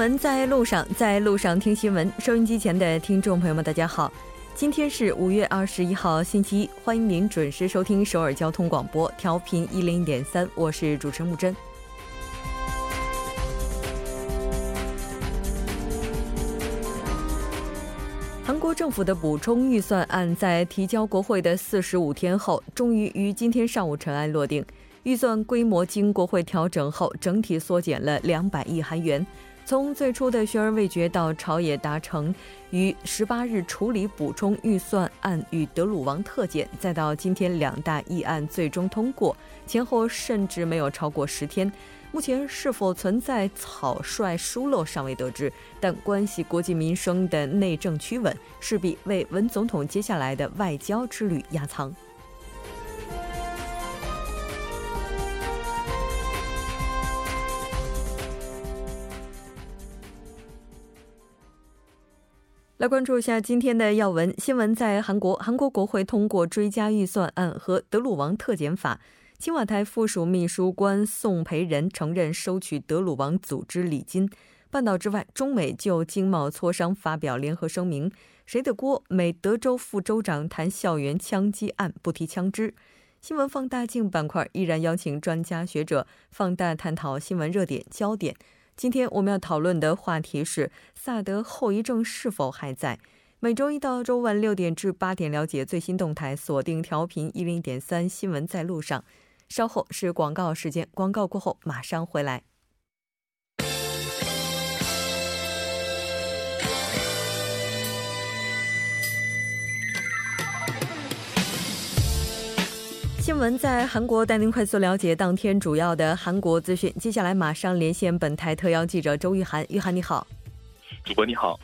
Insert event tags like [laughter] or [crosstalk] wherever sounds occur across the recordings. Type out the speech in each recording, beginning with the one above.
新闻在路上，在路上听新闻。收音机前的听众朋友们，大家好，今天是五月二十一号，星期一，欢迎您准时收听首尔交通广播，调频一零点三，我是主持人木真。韩国政府的补充预算案在提交国会的四十五天后，终于于今天上午尘埃落定。预算规模经国会调整后，整体缩减了两百亿韩元。从最初的悬而未决到朝野达成于十八日处理补充预算案与德鲁王特检，再到今天两大议案最终通过，前后甚至没有超过十天。目前是否存在草率疏漏尚未得知，但关系国计民生的内政趋稳，势必为文总统接下来的外交之旅压舱。来关注一下今天的要闻新闻。在韩国，韩国国会通过追加预算案和德鲁王特检法。青瓦台附属秘书官宋培仁承认收取德鲁王组织礼金。半岛之外，中美就经贸磋商发表联合声明。谁的锅？美德州副州长谈校园枪击案，不提枪支。新闻放大镜板块依然邀请专家学者放大探讨新闻热点焦点。今天我们要讨论的话题是萨德后遗症是否还在？每周一到周五晚六点至八点了解最新动态，锁定调频一零点三新闻在路上。稍后是广告时间，广告过后马上回来。新闻在韩国带您快速了解当天主要的韩国资讯。接下来马上连线本台特邀记者周玉涵，玉涵你好，主播你好，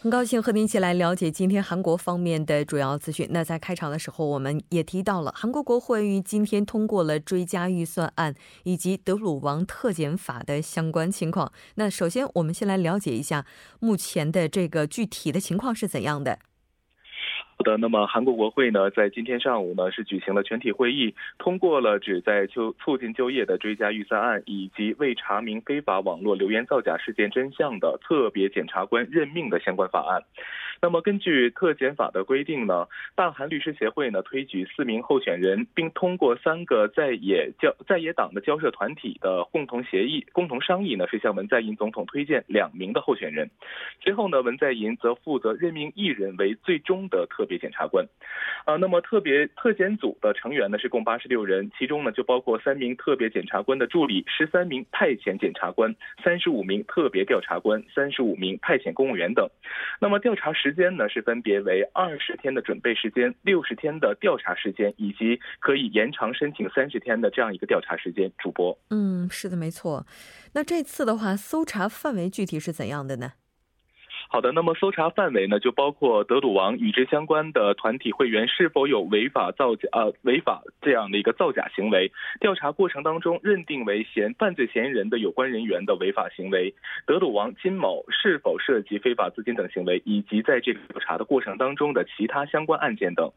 很高兴和您一起来了解今天韩国方面的主要资讯。那在开场的时候，我们也提到了韩国国会于今天通过了追加预算案以及德鲁王特检法的相关情况。那首先，我们先来了解一下目前的这个具体的情况是怎样的。好的，那么韩国国会呢，在今天上午呢是举行了全体会议，通过了旨在就促进就业的追加预算案，以及未查明非法网络留言造假事件真相的特别检察官任命的相关法案。那么，根据特检法的规定呢，大韩律师协会呢推举四名候选人，并通过三个在野交在野党的交涉团体的共同协议、共同商议呢，是向文在寅总统推荐两名的候选人。随后呢，文在寅则负责任命一人为最终的特别检察官。啊，那么特别特检组的成员呢是共八十六人，其中呢就包括三名特别检察官的助理、十三名派遣检察官、三十五名特别调查官、三十五名派遣公务员等。那么调查时。时间呢是分别为二十天的准备时间、六十天的调查时间，以及可以延长申请三十天的这样一个调查时间。主播，嗯，是的，没错。那这次的话，搜查范围具体是怎样的呢？好的，那么搜查范围呢，就包括德鲁王与之相关的团体会员是否有违法造假呃违法这样的一个造假行为，调查过程当中认定为嫌犯罪嫌疑人的有关人员的违法行为，德鲁王金某是否涉及非法资金等行为，以及在这个调查的过程当中的其他相关案件等。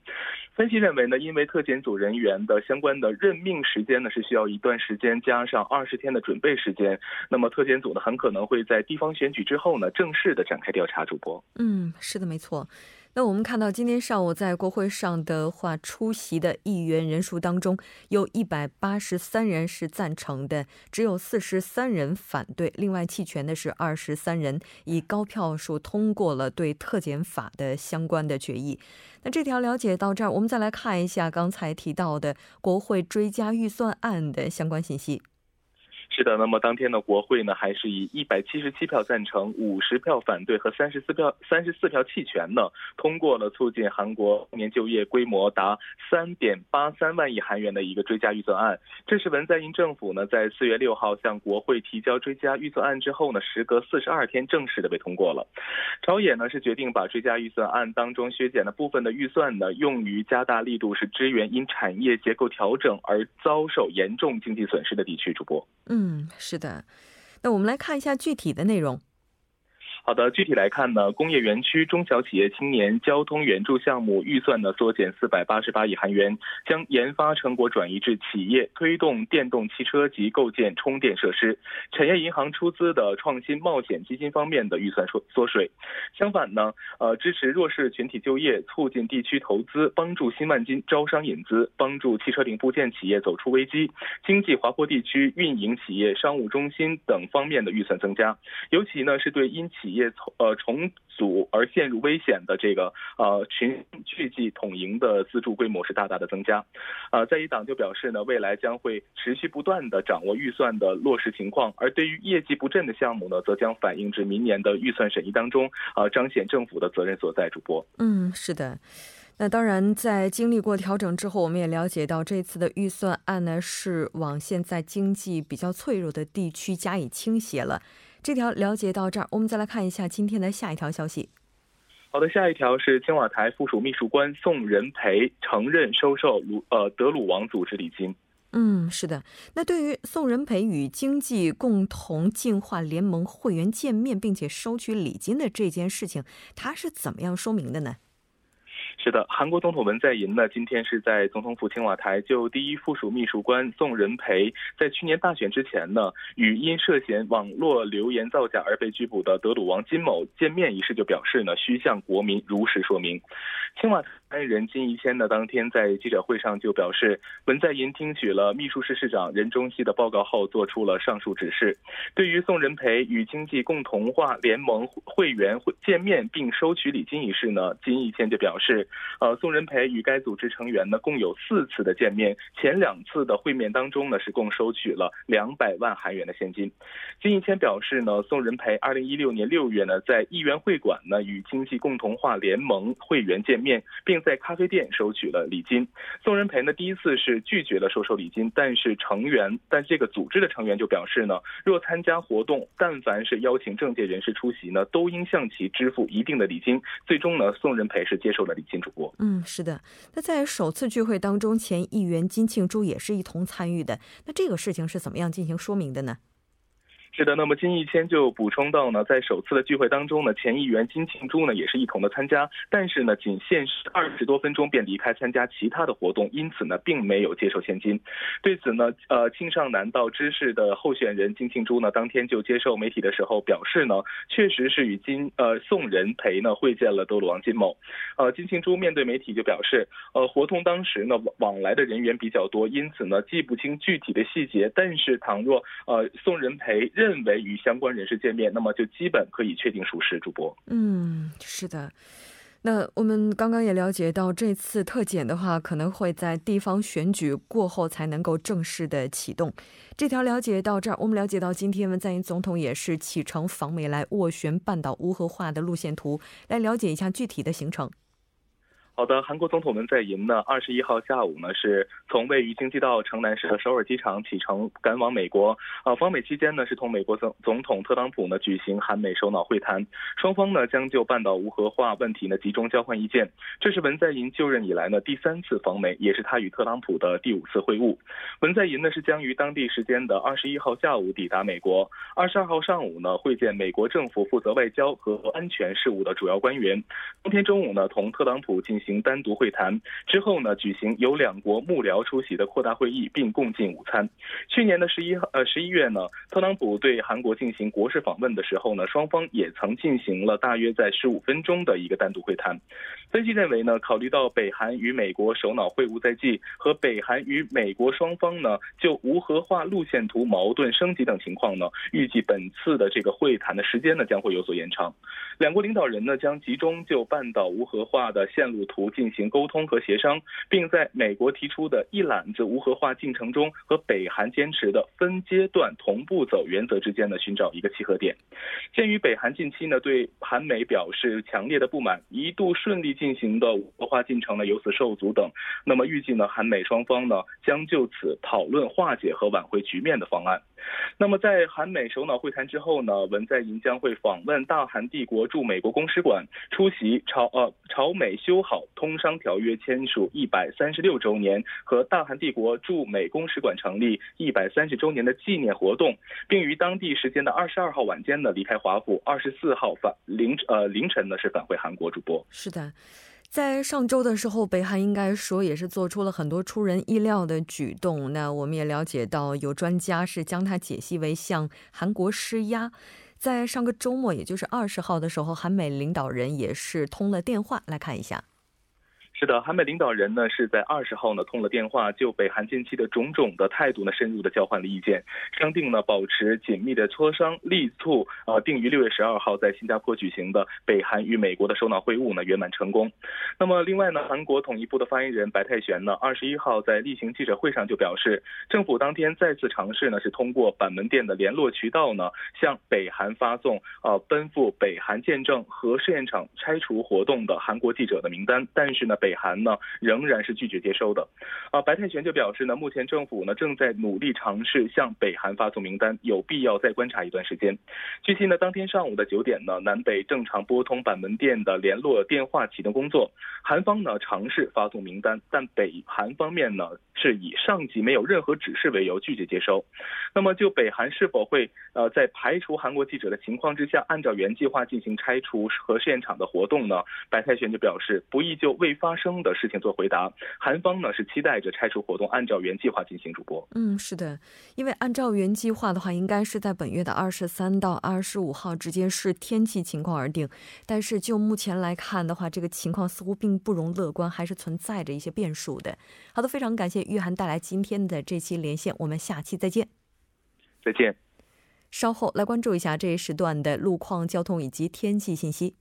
分析认为呢，因为特检组人员的相关的任命时间呢是需要一段时间，加上二十天的准备时间，那么特检组呢很可能会在地方选举之后呢正式的展开调。调查主播，嗯，是的，没错。那我们看到今天上午在国会上的话，出席的议员人数当中，有一百八十三人是赞成的，只有四十三人反对。另外弃权的是二十三人，以高票数通过了对特检法的相关的决议。那这条了解到这儿，我们再来看一下刚才提到的国会追加预算案的相关信息。是的，那么当天的国会呢，还是以一百七十七票赞成、五十票反对和三十四票三十四票弃权呢，通过了促进韩国年就业规模达三点八三万亿韩元的一个追加预算案。这是文在寅政府呢在四月六号向国会提交追加预算案之后呢，时隔四十二天正式的被通过了。朝野呢是决定把追加预算案当中削减的部分的预算呢，用于加大力度是支援因产业结构调整而遭受严重经济损失的地区。主播，嗯。嗯，是的，那我们来看一下具体的内容。好的，具体来看呢，工业园区中小企业青年交通援助项目预算呢缩减四百八十八亿韩元，将研发成果转移至企业，推动电动汽车及构建充电设施。产业银行出资的创新冒险基金方面的预算缩缩水。相反呢，呃，支持弱势群体就业，促进地区投资，帮助新万金招商引资，帮助汽车零部件企业走出危机，经济滑坡地区运营企业、商务中心等方面的预算增加。尤其呢，是对因企业从呃重组而陷入危险的这个呃群聚集统营的资助规模是大大的增加。呃，在一党就表示呢，未来将会持续不断的掌握预算的落实情况，而对于业绩不振的项目呢，则将反映至明年的预算审议当中，呃，彰显政府的责任所在。主播，嗯，是的。那当然，在经历过调整之后，我们也了解到这次的预算案呢，是往现在经济比较脆弱的地区加以倾斜了。这条了解到这儿，我们再来看一下今天的下一条消息。好的，下一条是青瓦台附属秘书官宋仁培承认收受鲁呃德鲁王组织礼金。嗯，是的。那对于宋仁培与经济共同进化联盟会员见面，并且收取礼金的这件事情，他是怎么样说明的呢？是的，韩国总统文在寅呢，今天是在总统府青瓦台就第一附属秘书官宋仁培在去年大选之前呢，与因涉嫌网络留言造假而被拘捕的德鲁王金某见面一事，就表示呢，需向国民如实说明。青瓦台发言人金一谦呢，当天在记者会上就表示，文在寅听取了秘书室室长任中熙的报告后，做出了上述指示。对于宋仁培与经济共同化联盟会员会见面并收取礼金一事呢，金一谦就表示。呃，宋仁培与该组织成员呢，共有四次的见面，前两次的会面当中呢，是共收取了两百万韩元的现金。金一谦表示呢，宋仁培二零一六年六月呢，在议员会馆呢，与经济共同化联盟会员见面，并在咖啡店收取了礼金。宋仁培呢，第一次是拒绝了收受礼金，但是成员，但这个组织的成员就表示呢，若参加活动，但凡是邀请政界人士出席呢，都应向其支付一定的礼金。最终呢，宋仁培是接受了礼金。主播，嗯，是的。那在首次聚会当中，前议员金庆珠也是一同参与的。那这个事情是怎么样进行说明的呢？是的，那么金一谦就补充到呢，在首次的聚会当中呢，前议员金庆珠呢也是一同的参加，但是呢，仅限时二十多分钟便离开参加其他的活动，因此呢，并没有接受现金。对此呢，呃，青少南道知事的候选人金庆珠呢，当天就接受媒体的时候表示呢，确实是与金呃宋仁培呢会见了德鲁王金某。呃，金庆珠面对媒体就表示，呃，活动当时呢往来的人员比较多，因此呢记不清具体的细节，但是倘若呃宋仁培。认认为与相关人士见面，那么就基本可以确定属实。主播，嗯，是的。那我们刚刚也了解到，这次特检的话，可能会在地方选举过后才能够正式的启动。这条了解到这儿，我们了解到今天文在寅总统也是启程访美来斡旋半岛无核化的路线图，来了解一下具体的行程。好的，韩国总统文在寅呢，二十一号下午呢，是从位于京畿道城南市的首尔机场启程赶往美国。啊，访美期间呢，是同美国总总统特朗普呢举行韩美首脑会谈，双方呢将就半岛无核化问题呢集中交换意见。这是文在寅就任以来呢第三次访美，也是他与特朗普的第五次会晤。文在寅呢是将于当地时间的二十一号下午抵达美国，二十二号上午呢会见美国政府负责外交和安全事务的主要官员。当天中午呢同特朗普进行。行单独会谈之后呢，举行由两国幕僚出席的扩大会议，并共进午餐。去年的十一呃十一月呢，特朗普对韩国进行国事访问的时候呢，双方也曾进行了大约在十五分钟的一个单独会谈。分析认为呢，考虑到北韩与美国首脑会晤在即，和北韩与美国双方呢就无核化路线图矛盾升级等情况呢，预计本次的这个会谈的时间呢将会有所延长。两国领导人呢将集中就半岛无核化的线路。图进行沟通和协商，并在美国提出的一揽子无核化进程中和北韩坚持的分阶段同步走原则之间呢寻找一个契合点。鉴于北韩近期呢对韩美表示强烈的不满，一度顺利进行的无核化进程呢由此受阻等，那么预计呢韩美双方呢将就此讨论化解和挽回局面的方案。那么在韩美首脑会谈之后呢，文在寅将会访问大韩帝国驻美国公使馆，出席朝呃朝美修好通商条约签署一百三十六周年和大韩帝国驻美公使馆成立一百三十周年的纪念活动，并于当地时间的二十二号晚间呢离开华府，二十四号返凌呃凌晨呢是返回韩国。主播是的。在上周的时候，北韩应该说也是做出了很多出人意料的举动。那我们也了解到，有专家是将它解析为向韩国施压。在上个周末，也就是二十号的时候，韩美领导人也是通了电话。来看一下。是的，韩美领导人呢是在二十号呢通了电话，就北韩近期的种种的态度呢深入的交换了意见，商定呢保持紧密的磋商，力促呃定于六月十二号在新加坡举行的北韩与美国的首脑会晤呢圆满成功。那么另外呢，韩国统一部的发言人白泰玄呢二十一号在例行记者会上就表示，政府当天再次尝试呢是通过板门店的联络渠道呢向北韩发送呃奔赴北韩见证核试验场拆除活动的韩国记者的名单，但是呢北。北韩呢仍然是拒绝接收的，啊，白泰玄就表示呢，目前政府呢正在努力尝试向北韩发送名单，有必要再观察一段时间。据悉呢，当天上午的九点呢，南北正常拨通板门店的联络电话启动工作，韩方呢尝试发送名单，但北韩方面呢是以上级没有任何指示为由拒绝接收。那么就北韩是否会呃在排除韩国记者的情况之下，按照原计划进行拆除核试验场的活动呢？白泰玄就表示不宜就未发。生的事情做回答，韩方呢是期待着拆除活动按照原计划进行。主播，嗯，是的，因为按照原计划的话，应该是在本月的二十三到二十五号之间，视天气情况而定。但是就目前来看的话，这个情况似乎并不容乐观，还是存在着一些变数的。好的，非常感谢玉涵带来今天的这期连线，我们下期再见。再见。稍后来关注一下这一时段的路况、交通以及天气信息。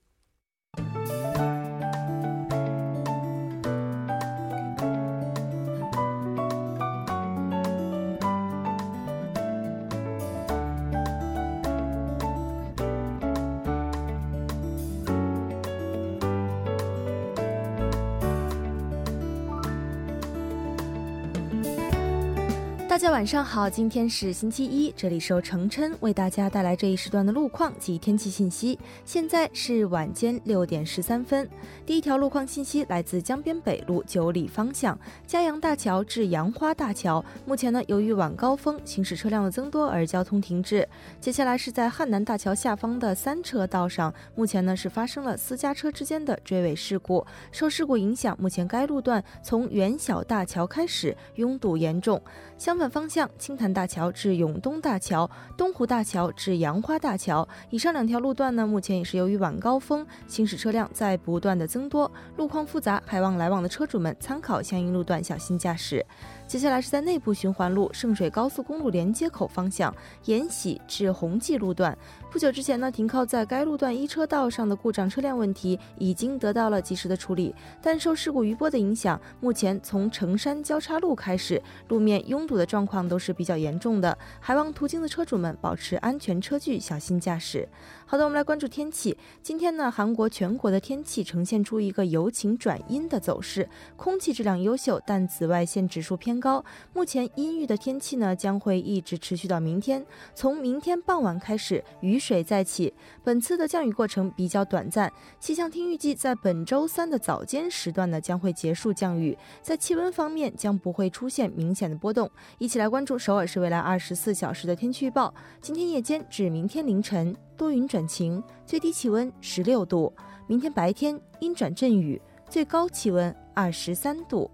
大家晚上好，今天是星期一，这里是由程琛为大家带来这一时段的路况及天气信息。现在是晚间六点十三分，第一条路况信息来自江边北路九里方向嘉阳大桥至杨花大桥，目前呢由于晚高峰行驶车辆的增多而交通停滞。接下来是在汉南大桥下方的三车道上，目前呢是发生了私家车之间的追尾事故，受事故影响，目前该路段从元小大桥开始拥堵严重。相反方向，青潭大桥至永东大桥、东湖大桥至杨花大桥，以上两条路段呢，目前也是由于晚高峰行驶车辆在不断的增多，路况复杂，还望来往的车主们参考相应路段，小心驾驶。接下来是在内部循环路圣水高速公路连接口方向延禧至红记路段。不久之前呢，停靠在该路段一车道上的故障车辆问题已经得到了及时的处理，但受事故余波的影响，目前从城山交叉路开始，路面拥堵堵的状况都是比较严重的，还望途经的车主们保持安全车距，小心驾驶。好的，我们来关注天气。今天呢，韩国全国的天气呈现出一个由晴转阴的走势，空气质量优秀，但紫外线指数偏高。目前阴郁的天气呢，将会一直持续到明天。从明天傍晚开始，雨水再起。本次的降雨过程比较短暂。气象厅预计，在本周三的早间时段呢，将会结束降雨。在气温方面，将不会出现明显的波动。一起来关注首尔市未来二十四小时的天气预报。今天夜间至明天凌晨。多云转晴，最低气温十六度。明天白天阴转阵雨，最高气温二十三度。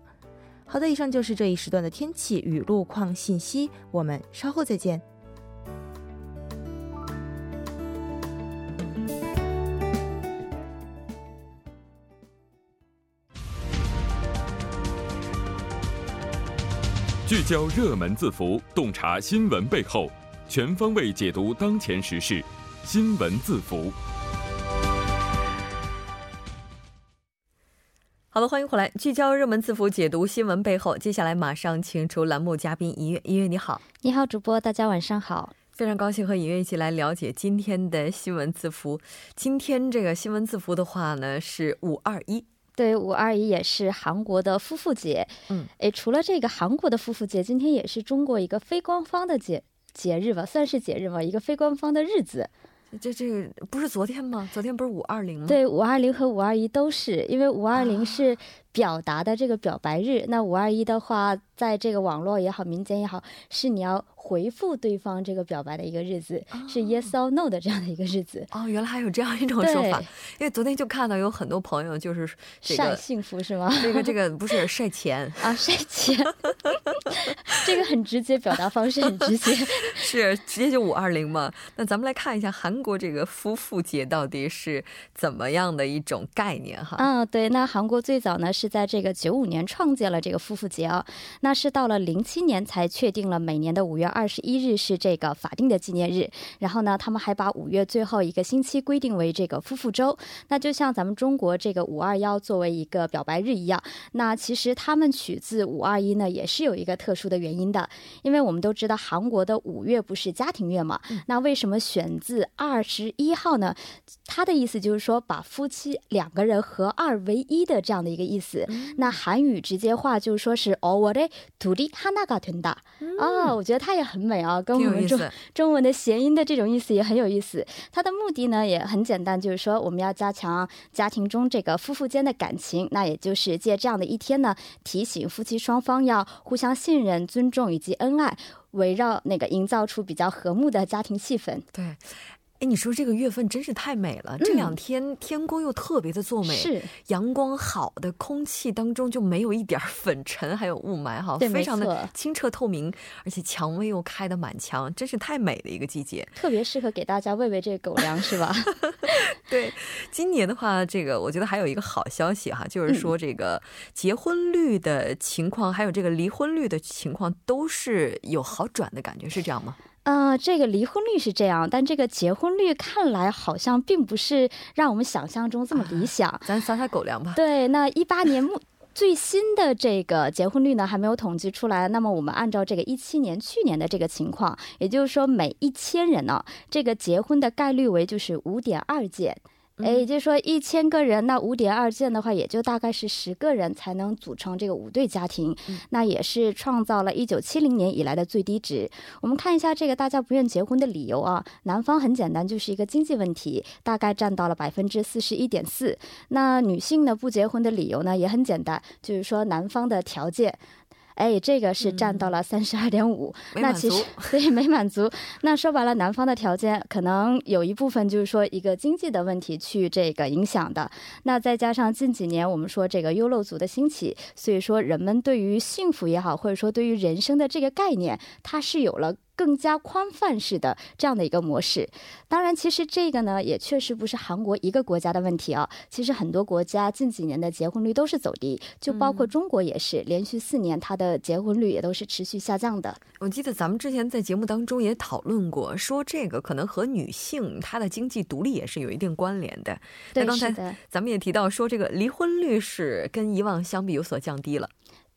好的，以上就是这一时段的天气与路况信息。我们稍后再见。聚焦热门字符，洞察新闻背后，全方位解读当前时事。新闻字符。好了，欢迎回来，聚焦热门字符，解读新闻背后。接下来马上请出栏目嘉宾音乐，音乐你好，你好，主播，大家晚上好，非常高兴和音乐一起来了解今天的新闻字符。今天这个新闻字符的话呢，是五二一，对，五二一也是韩国的夫妇节。嗯，诶，除了这个韩国的夫妇节，今天也是中国一个非官方的节。节日吧，算是节日吧，一个非官方的日子。这这个不是昨天吗？昨天不是五二零吗？对，五二零和五二一都是，因为五二零是表达的这个表白日，那五二一的话，在这个网络也好，民间也好，是你要。回复对方这个表白的一个日子是 yes or no 的这样的一个日子哦，原来还有这样一种说法。因为昨天就看到有很多朋友就是晒幸福是吗？这个这个不是晒钱 [laughs] 啊，晒钱，[laughs] 这个很直接，表达方式很直接，[laughs] 是直接就五二零嘛。那咱们来看一下韩国这个夫妇节到底是怎么样的一种概念哈？嗯，对，那韩国最早呢是在这个九五年创建了这个夫妇节啊，那是到了零七年才确定了每年的五月二。二十一日是这个法定的纪念日，然后呢，他们还把五月最后一个星期规定为这个夫妇周。那就像咱们中国这个五二幺作为一个表白日一样，那其实他们取自五二一呢，也是有一个特殊的原因的。因为我们都知道韩国的五月不是家庭月嘛，那为什么选自二十一号呢？他的意思就是说把夫妻两个人合二为一的这样的一个意思。那韩语直接话就是说是哦，我的土地哈那个屯大啊，我觉得他也。很美啊，跟我们中中文的谐音的这种意思也很有意思。它的目的呢也很简单，就是说我们要加强家庭中这个夫妇间的感情，那也就是借这样的一天呢，提醒夫妻双方要互相信任、尊重以及恩爱，围绕那个营造出比较和睦的家庭气氛。对。哎，你说这个月份真是太美了。这两天天公又特别的作美，是阳光好的空气当中就没有一点粉尘，还有雾霾哈，非常的清澈透明，而且蔷薇又开的满墙，真是太美的一个季节，特别适合给大家喂喂这个狗粮，是吧？[laughs] 对，今年的话，这个我觉得还有一个好消息哈，就是说这个结婚率的情况，还有这个离婚率的情况都是有好转的感觉，是这样吗？嗯，这个离婚率是这样，但这个结婚率看来好像并不是让我们想象中这么理想。咱 [laughs] 撒撒狗粮吧。对，那 [laughs] 一八年目最新的这个结婚率呢还没有统计出来。那么我们按照这个一七年去年的这个情况，也就是说每一千人呢，这个结婚的概率为就是五点二件。哎，也就是说一千个人，那五点二件的话，也就大概是十个人才能组成这个五对家庭，那也是创造了一九七零年以来的最低值。我们看一下这个大家不愿结婚的理由啊，男方很简单，就是一个经济问题，大概占到了百分之四十一点四。那女性呢不结婚的理由呢也很简单，就是说男方的条件。哎，这个是占到了三十二点五，那其实对没满足。那说白了，男方的条件可能有一部分就是说一个经济的问题去这个影响的。那再加上近几年我们说这个优陋族的兴起，所以说人们对于幸福也好，或者说对于人生的这个概念，它是有了。更加宽泛式的这样的一个模式，当然，其实这个呢也确实不是韩国一个国家的问题啊。其实很多国家近几年的结婚率都是走低，就包括中国也是，连续四年它的结婚率也都是持续下降的。我记得咱们之前在节目当中也讨论过，说这个可能和女性她的经济独立也是有一定关联的。对，刚才咱们也提到说，这个离婚率是跟以往相比有所降低了。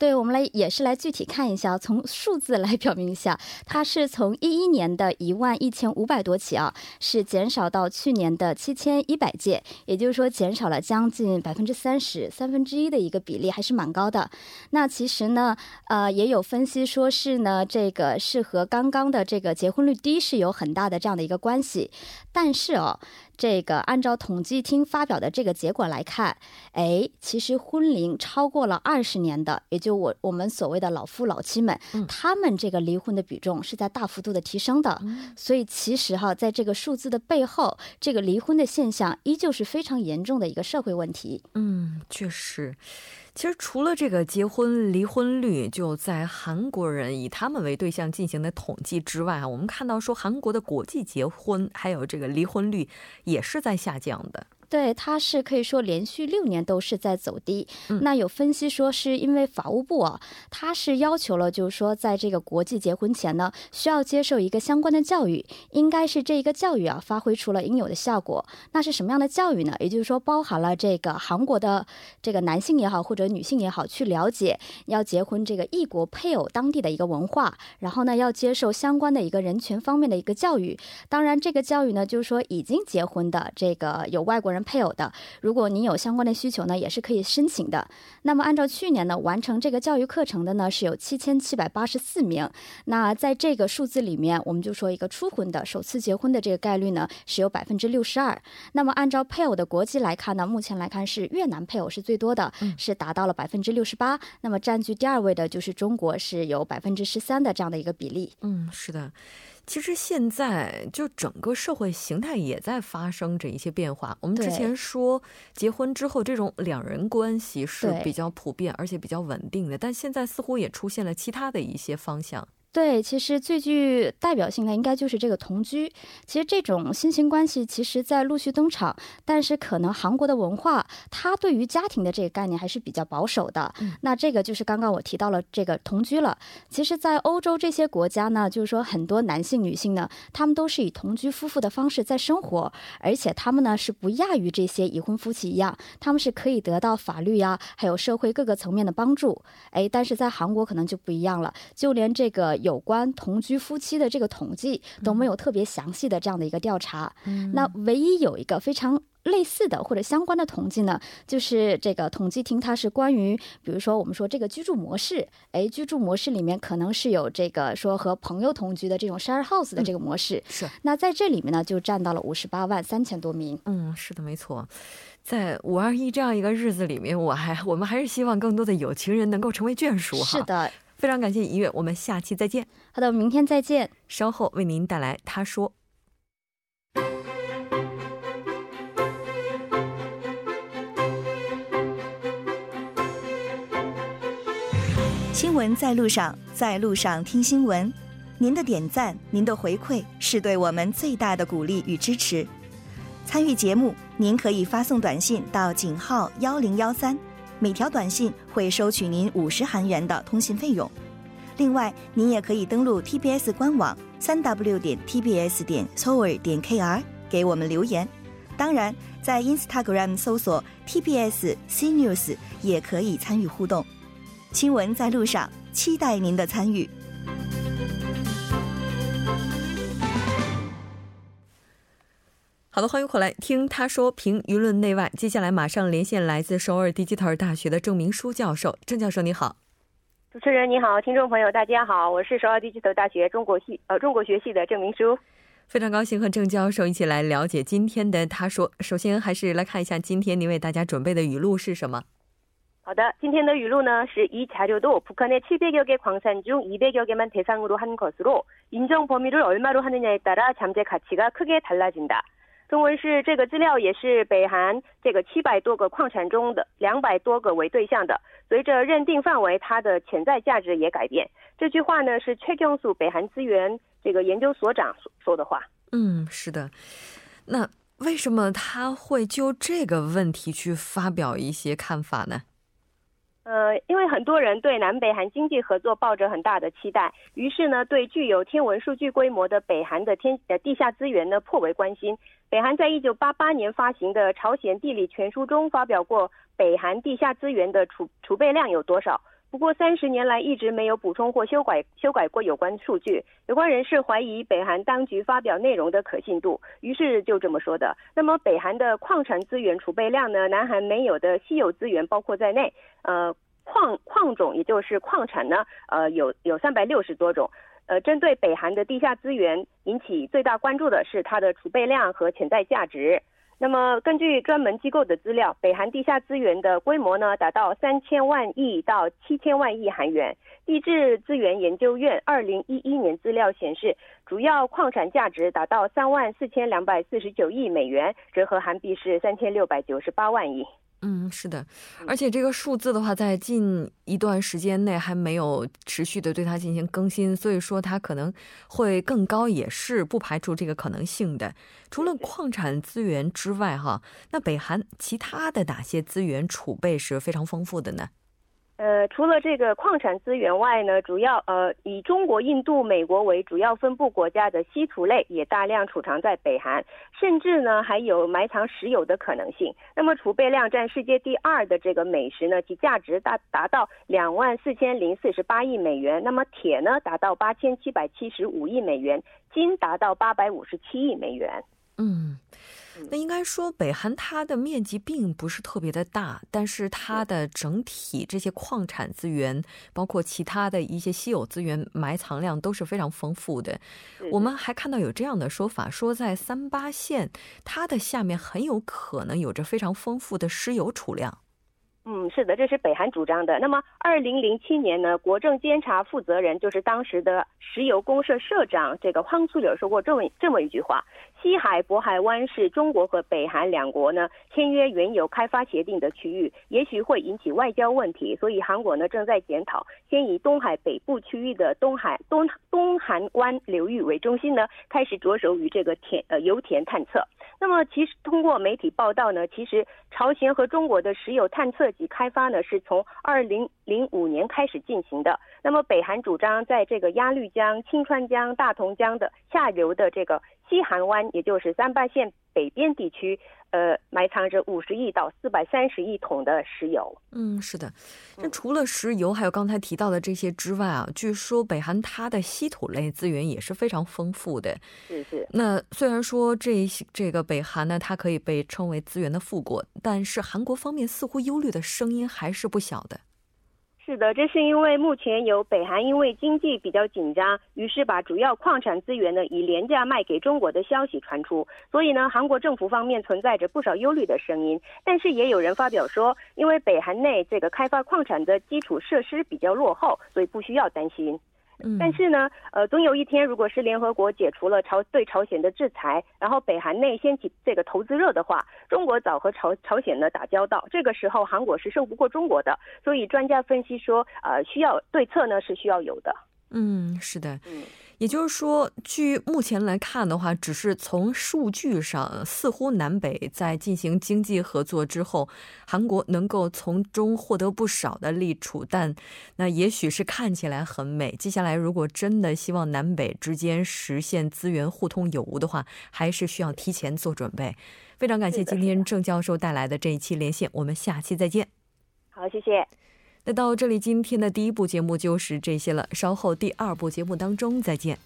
对我们来也是来具体看一下，从数字来表明一下，它是从一一年的一万一千五百多起啊，是减少到去年的七千一百件，也就是说减少了将近百分之三十三分之一的一个比例，还是蛮高的。那其实呢，呃，也有分析说是呢，这个是和刚刚的这个结婚率低是有很大的这样的一个关系，但是哦。这个按照统计厅发表的这个结果来看，哎，其实婚龄超过了二十年的，也就我我们所谓的老夫老妻们，他们这个离婚的比重是在大幅度的提升的。所以其实哈，在这个数字的背后，这个离婚的现象依旧是非常严重的一个社会问题。嗯，确实。其实除了这个结婚离婚率就在韩国人以他们为对象进行的统计之外啊，我们看到说韩国的国际结婚还有这个离婚率也是在下降的。对，它是可以说连续六年都是在走低。那有分析说，是因为法务部啊，它是要求了，就是说，在这个国际结婚前呢，需要接受一个相关的教育，应该是这一个教育啊，发挥出了应有的效果。那是什么样的教育呢？也就是说，包含了这个韩国的这个男性也好，或者女性也好，去了解要结婚这个异国配偶当地的一个文化，然后呢，要接受相关的一个人权方面的一个教育。当然，这个教育呢，就是说已经结婚的这个有外国人。人配偶的，如果您有相关的需求呢，也是可以申请的。那么按照去年呢，完成这个教育课程的呢是有七千七百八十四名。那在这个数字里面，我们就说一个初婚的首次结婚的这个概率呢是有百分之六十二。那么按照配偶的国籍来看呢，目前来看是越南配偶是最多的，是达到了百分之六十八。那么占据第二位的就是中国，是有百分之十三的这样的一个比例。嗯，是的。其实现在就整个社会形态也在发生着一些变化。我们之前说结婚之后这种两人关系是比较普遍而且比较稳定的，但现在似乎也出现了其他的一些方向。对，其实最具代表性的应该就是这个同居。其实这种新型关系，其实在陆续登场，但是可能韩国的文化，它对于家庭的这个概念还是比较保守的。那这个就是刚刚我提到了这个同居了。其实，在欧洲这些国家呢，就是说很多男性、女性呢，他们都是以同居夫妇的方式在生活，而且他们呢是不亚于这些已婚夫妻一样，他们是可以得到法律呀，还有社会各个层面的帮助。哎，但是在韩国可能就不一样了，就连这个。有关同居夫妻的这个统计都没有特别详细的这样的一个调查，那唯一有一个非常类似的或者相关的统计呢，就是这个统计厅它是关于，比如说我们说这个居住模式，哎，居住模式里面可能是有这个说和朋友同居的这种 share house 的这个模式，是。那在这里面呢，就占到了五十八万三千多名。嗯，是的，没错。在五二一这样一个日子里面，我还我们还是希望更多的有情人能够成为眷属哈。是的。非常感谢音乐，我们下期再见。好的，明天再见。稍后为您带来他说。新闻在路上，在路上听新闻。您的点赞，您的回馈，是对我们最大的鼓励与支持。参与节目，您可以发送短信到井号幺零幺三。每条短信会收取您五十韩元的通信费用。另外，您也可以登录 TBS 官网三 W 点 TBS 点 s o u r 点 KR 给我们留言。当然，在 Instagram 搜索 TBS CNews 也可以参与互动。新闻在路上，期待您的参与。好的，欢迎回来听他说评舆论内外。接下来马上连线来自首尔迪吉特尔大学的郑明书教授。郑教授，你好。主持人你好，听众朋友大家好，我是首尔迪吉特大学中国系呃中国学系的郑明书。非常高兴和郑教授一起来了解今天的他说。首先还是来看一下今天您为大家准备的语录是什么。好的，今天的语录呢是이자료도북한의700여개광산중200여개만대상으로한것으로인정범위를얼마로하느냐에따라잠재가치가크게달라진다 中文是这个资料也是北韩这个七百多个矿产中的两百多个为对象的，随着认定范围，它的潜在价值也改变。这句话呢是崔江素北韩资源这个研究所长说的话。嗯，是的。那为什么他会就这个问题去发表一些看法呢？呃，因为很多人对南北韩经济合作抱着很大的期待，于是呢，对具有天文数据规模的北韩的天呃地下资源呢颇为关心。北韩在一九八八年发行的《朝鲜地理全书》中发表过北韩地下资源的储储备量有多少，不过三十年来一直没有补充或修改修改过有关数据。有关人士怀疑北韩当局发表内容的可信度，于是就这么说的。那么北韩的矿产资源储备量呢？南韩没有的稀有资源包括在内。呃，矿矿种也就是矿产呢，呃，有有三百六十多种。呃，针对北韩的地下资源引起最大关注的是它的储备量和潜在价值。那么，根据专门机构的资料，北韩地下资源的规模呢，达到三千万亿到七千万亿韩元。地质资源研究院二零一一年资料显示，主要矿产价值达到三万四千两百四十九亿美元，折合韩币是三千六百九十八万亿。嗯，是的，而且这个数字的话，在近一段时间内还没有持续的对它进行更新，所以说它可能会更高，也是不排除这个可能性的。除了矿产资源之外，哈，那北韩其他的哪些资源储备是非常丰富的呢？呃，除了这个矿产资源外呢，主要呃以中国、印度、美国为主要分布国家的稀土类也大量储藏在北韩，甚至呢还有埋藏石油的可能性。那么储备量占世界第二的这个美石呢，其价值达达到两万四千零四十八亿美元。那么铁呢达到八千七百七十五亿美元，金达到八百五十七亿美元。嗯。那应该说，北韩它的面积并不是特别的大，但是它的整体这些矿产资源，包括其他的一些稀有资源埋藏量都是非常丰富的。我们还看到有这样的说法，说在三八线，它的下面很有可能有着非常丰富的石油储量。嗯，是的，这是北韩主张的。那么，二零零七年呢，国政监察负责人就是当时的石油公社社长这个황수柳说过这么这么一句话：西海渤海湾是中国和北韩两国呢签约原油开发协定的区域，也许会引起外交问题，所以韩国呢正在检讨，先以东海北部区域的东海东东韩湾流域为中心呢，开始着手于这个田呃油田探测。那么，其实通过媒体报道呢，其实朝鲜和中国的石油探测及开发呢，是从二零零五年开始进行的。那么，北韩主张在这个鸭绿江、清川江、大同江的下游的这个西韩湾，也就是三八线北边地区。呃，埋藏着五十亿到四百三十亿桶的石油。嗯，是的。那除了石油，还有刚才提到的这些之外啊，据说北韩它的稀土类资源也是非常丰富的。是是。那虽然说这这个北韩呢，它可以被称为资源的富国，但是韩国方面似乎忧虑的声音还是不小的。是的，这是因为目前有北韩因为经济比较紧张，于是把主要矿产资源呢以廉价卖给中国的消息传出，所以呢，韩国政府方面存在着不少忧虑的声音。但是也有人发表说，因为北韩内这个开发矿产的基础设施比较落后，所以不需要担心。但是呢，呃，总有一天，如果是联合国解除了朝对朝鲜的制裁，然后北韩内掀起这个投资热的话，中国早和朝朝鲜呢打交道，这个时候韩国是胜不过中国的。所以专家分析说，呃，需要对策呢是需要有的。嗯，是的。嗯。也就是说，据目前来看的话，只是从数据上，似乎南北在进行经济合作之后，韩国能够从中获得不少的利处。但那也许是看起来很美。接下来，如果真的希望南北之间实现资源互通有无的话，还是需要提前做准备。非常感谢今天郑教授带来的这一期连线，我们下期再见。好，谢谢。那到这里，今天的第一部节目就是这些了。稍后第二部节目当中再见。